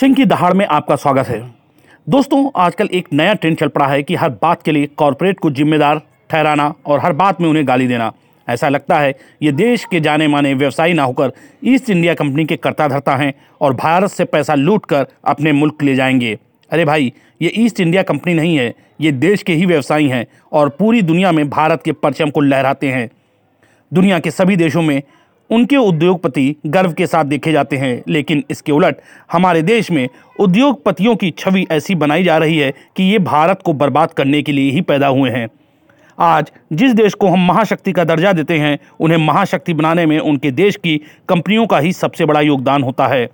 सिंह की दहाड़ में आपका स्वागत है। दोस्तों, आजकल एक नया ट्रेंड चल पड़ा है कि हर बात के लिए कॉरपोरेट को जिम्मेदार ठहराना और हर बात में उन्हें गाली देना। ऐसा लगता है, ये देश के जाने माने व्यवसायी ना होकर ईस्ट इंडिया कंपनी के करता धरता हैं और भारत से पैसा लूट कर अपने मुल्क ले जाएँगे। अरे भाई, ये ईस्ट इंडिया कंपनी नहीं है, ये देश के ही व्यवसायी हैं और पूरी दुनिया में भारत के परचम को लहराते हैं। दुनिया के सभी देशों में उनके उद्योगपति गर्व के साथ देखे जाते हैं। लेकिन इसके उलट, हमारे देश में उद्योगपतियों की छवि ऐसी बनाई जा रही है कि ये भारत को बर्बाद करने के लिए ही पैदा हुए हैं। आज, जिस देश को हम महाशक्ति का दर्जा देते हैं, उन्हें महाशक्ति बनाने में उनके देश की कंपनियों का ही सबसे बड़ा योगदान होता है।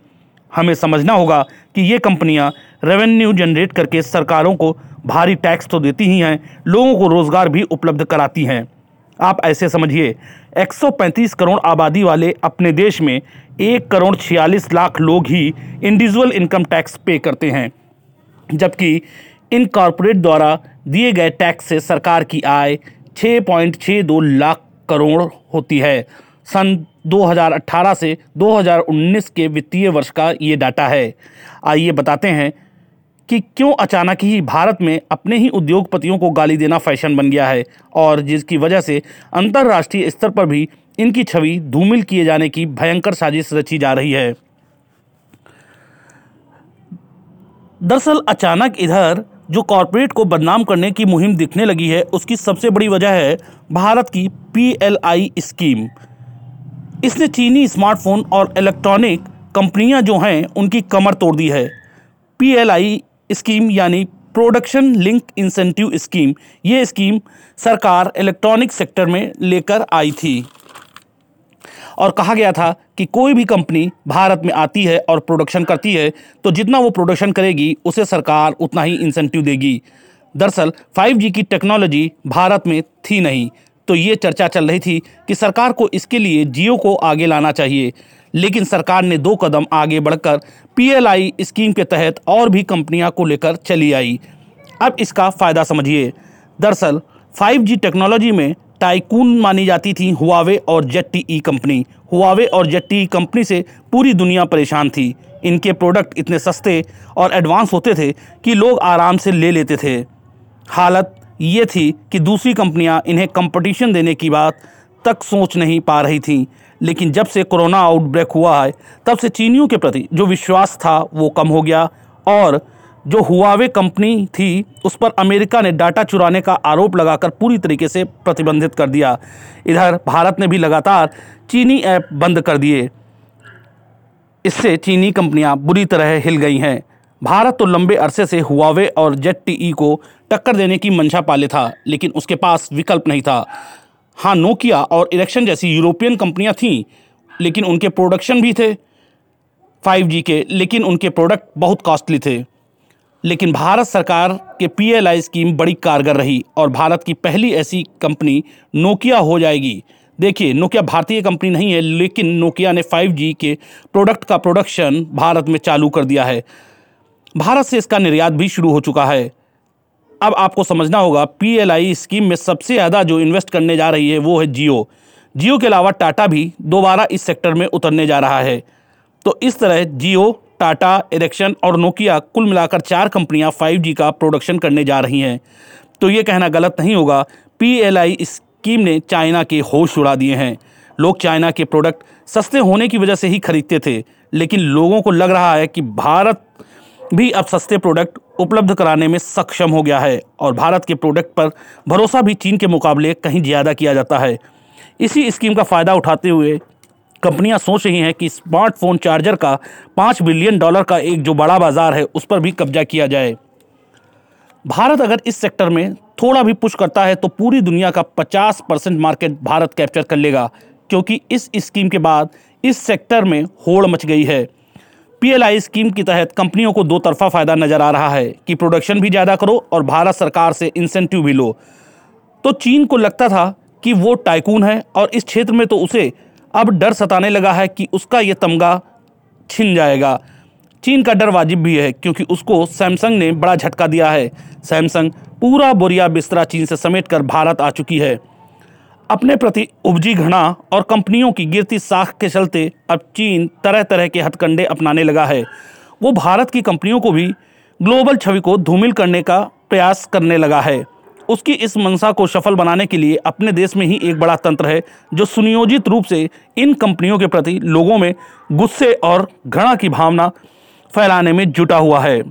हमें समझना होगा कि ये कंपनियाँ रेवेन्यू जनरेट करके सरकारों को भारी टैक्स तो देती ही हैं, लोगों को रोज़गार भी उपलब्ध कराती हैं। आप ऐसे समझिए 135 करोड़ आबादी वाले अपने देश में एक करोड़ छियालीस लाख लोग ही इंडिविजुअल इनकम टैक्स पे करते हैं, जबकि इन कॉरपोरेट द्वारा दिए गए टैक्स से सरकार की आय 6.62 लाख करोड़ होती है। सन 2018 से 2019 के वित्तीय वर्ष का ये डाटा है। आइए बताते हैं कि क्यों अचानक ही भारत में अपने ही उद्योगपतियों को गाली देना फ़ैशन बन गया है और जिसकी वजह से अंतर्राष्ट्रीय स्तर पर भी इनकी छवि धूमिल किए जाने की भयंकर साजिश रची जा रही है। दरअसल अचानक इधर जो कॉरपोरेट को बदनाम करने की मुहिम दिखने लगी है, उसकी सबसे बड़ी वजह है भारत की पीएलआई स्कीम। इसने चीनी स्मार्टफ़ोन और इलेक्ट्रॉनिक कंपनियाँ जो हैं, उनकी कमर तोड़ दी है। पीएलआई स्कीम, यानी प्रोडक्शन लिंक इंसेंटिव स्कीम, ये स्कीम सरकार इलेक्ट्रॉनिक सेक्टर में लेकर आई थी। और कहा गया था कि कोई भी कंपनी भारत में आती है और प्रोडक्शन करती है तो जितना वो प्रोडक्शन करेगी, उसे सरकार उतना ही इंसेंटिव देगी। दरअसल 5G की टेक्नोलॉजी भारत में थी नहीं तो ये चर्चा चल रही थी कि सरकार को इसके लिए जियो को आगे लाना चाहिए। लेकिन सरकार ने दो कदम आगे बढ़कर पीएलआई स्कीम के तहत और भी कंपनियाँ को लेकर चली आई। अब इसका फ़ायदा समझिए। दरअसल 5G टेक्नोलॉजी में टाइकून मानी जाती थी हुआवे और Z T E company. Huawei और जेट टी ई कंपनी से पूरी दुनिया परेशान थी। इनके प्रोडक्ट इतने सस्ते और एडवांस होते थे कि लोग आराम से ले लेते थे। हालत ये थी कि दूसरी कंपनियाँ इन्हें कंपटीशन देने की बात तक सोच नहीं पा रही थी। लेकिन जब से कोरोना आउटब्रेक हुआ है, तब से चीनियों के प्रति जो विश्वास था, वो कम हो गया। और जो हुआवे कंपनी थी, उस पर अमेरिका ने डाटा चुराने का आरोप लगाकर पूरी तरीके से प्रतिबंधित कर दिया। इधर भारत ने भी लगातार चीनी ऐप बंद कर दिए। इससे चीनी कंपनियाँ बुरी तरह हिल गई हैं। भारत तो लंबे अरसे से हुआवे और टी को टक्कर देने की मंशा पाले था, लेकिन उसके पास विकल्प नहीं था। हाँ नोकिया और इलेक्शन जैसी यूरोपियन कंपनियाँ थीं, लेकिन उनके प्रोडक्शन भी थे 5G के, लेकिन उनके प्रोडक्ट बहुत कॉस्टली थे। लेकिन भारत सरकार के पीएलआई स्कीम बड़ी कारगर रही और भारत की पहली ऐसी कंपनी नोकिया हो जाएगी। देखिए नोकिया भारतीय कंपनी नहीं है, लेकिन नोकिया ने 5G के प्रोडक्ट का प्रोडक्शन भारत में चालू कर दिया है। भारत से इसका निर्यात भी शुरू हो चुका है। अब आपको समझना होगा पीएलआई स्कीम में सबसे ज़्यादा जो इन्वेस्ट करने जा रही है वो है जियो जियो के अलावा टाटा भी दोबारा इस सेक्टर में उतरने जा रहा है। तो इस तरह जियो टाटा इरेक्शन और नोकिया कुल मिलाकर चार कंपनियाँ 5G का प्रोडक्शन करने जा रही हैं। तो ये कहना गलत नहीं होगा पीएलआई स्कीम ने चाइना के होश उड़ा दिए हैं। लोग चाइना के प्रोडक्ट सस्ते होने की वजह से ही खरीदते थे, लेकिन लोगों को लग रहा है कि भारत भी अब सस्ते प्रोडक्ट उपलब्ध कराने में सक्षम हो गया है और भारत के प्रोडक्ट पर भरोसा भी चीन के मुकाबले कहीं ज़्यादा किया जाता है। इसी स्कीम का फ़ायदा उठाते हुए कंपनियाँ सोच रही हैं कि स्मार्टफ़ोन चार्जर का पाँच बिलियन डॉलर का एक जो बड़ा बाज़ार है, उस पर भी कब्जा किया जाए। भारत अगर इस सेक्टर में थोड़ा भी पुश करता है तो पूरी दुनिया का 50 परसेंट मार्केट भारत कैप्चर कर लेगा, क्योंकि इस स्कीम के बाद इस सेक्टर में होड़ मच गई है। पीएलआई स्कीम के तहत कंपनियों को दो तरफा फ़ायदा नज़र आ रहा है कि प्रोडक्शन भी ज़्यादा करो और भारत सरकार से इंसेंटिव भी लो। तो चीन को लगता था कि वो टाइकून है और इस क्षेत्र में तो उसे अब डर सताने लगा है कि उसका ये तमगा छिन जाएगा। चीन का डर वाजिब भी है क्योंकि उसको सैमसंग ने बड़ा झटका दिया है। सैमसंग पूरा बोरिया बिस्तरा चीन से समेट कर भारत आ चुकी है। अपने प्रति उपजी घृणा और कंपनियों की गिरती साख के चलते अब चीन तरह तरह के हथकंडे अपनाने लगा है। वो भारत की कंपनियों को भी ग्लोबल छवि को धूमिल करने का प्रयास करने लगा है। उसकी इस मंशा को सफल बनाने के लिए अपने देश में ही एक बड़ा तंत्र है, जो सुनियोजित रूप से इन कंपनियों के प्रति लोगों में गुस्से और घृणा की भावना फैलाने में जुटा हुआ है।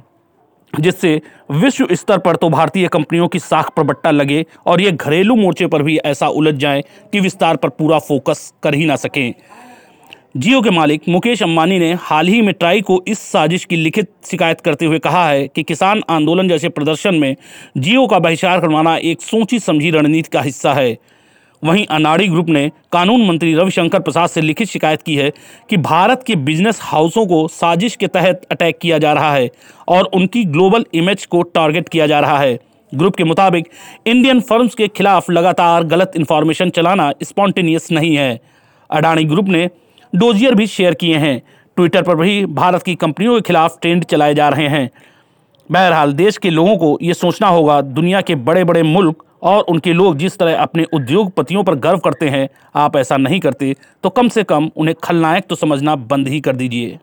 जिससे विश्व स्तर पर तो भारतीय कंपनियों की साख पर बट्टा लगे और ये घरेलू मोर्चे पर भी ऐसा उलझ जाए कि विस्तार पर पूरा फोकस कर ही ना सकें। जियो के मालिक मुकेश अंबानी ने हाल ही में ट्राई को इस साजिश की लिखित शिकायत करते हुए कहा है कि किसान आंदोलन जैसे प्रदर्शन में जियो का बहिष्कार करवाना एक सोची समझी रणनीति का हिस्सा है। वहीं अनाड़ी ग्रुप ने कानून मंत्री रविशंकर प्रसाद से लिखित शिकायत की है कि भारत के बिज़नेस हाउसों को साजिश के तहत अटैक किया जा रहा है और उनकी ग्लोबल इमेज को टारगेट किया जा रहा है। ग्रुप के मुताबिक, इंडियन फर्म्स के खिलाफ लगातार गलत इन्फॉर्मेशन चलाना स्पॉन्टेनियस नहीं है। अडानी ग्रुप ने डोजियर भी शेयर किए हैं। ट्विटर पर भी भारत की कंपनियों के खिलाफ ट्रेंड चलाए जा रहे हैं। बहरहाल, देश के लोगों को ये सोचना होगा, दुनिया के बड़े बड़े मुल्क और उनके लोग जिस तरह अपने उद्योगपतियों पर गर्व करते हैं, आप ऐसा नहीं करते तो कम से कम उन्हें खलनायक तो समझना बंद ही कर दीजिए।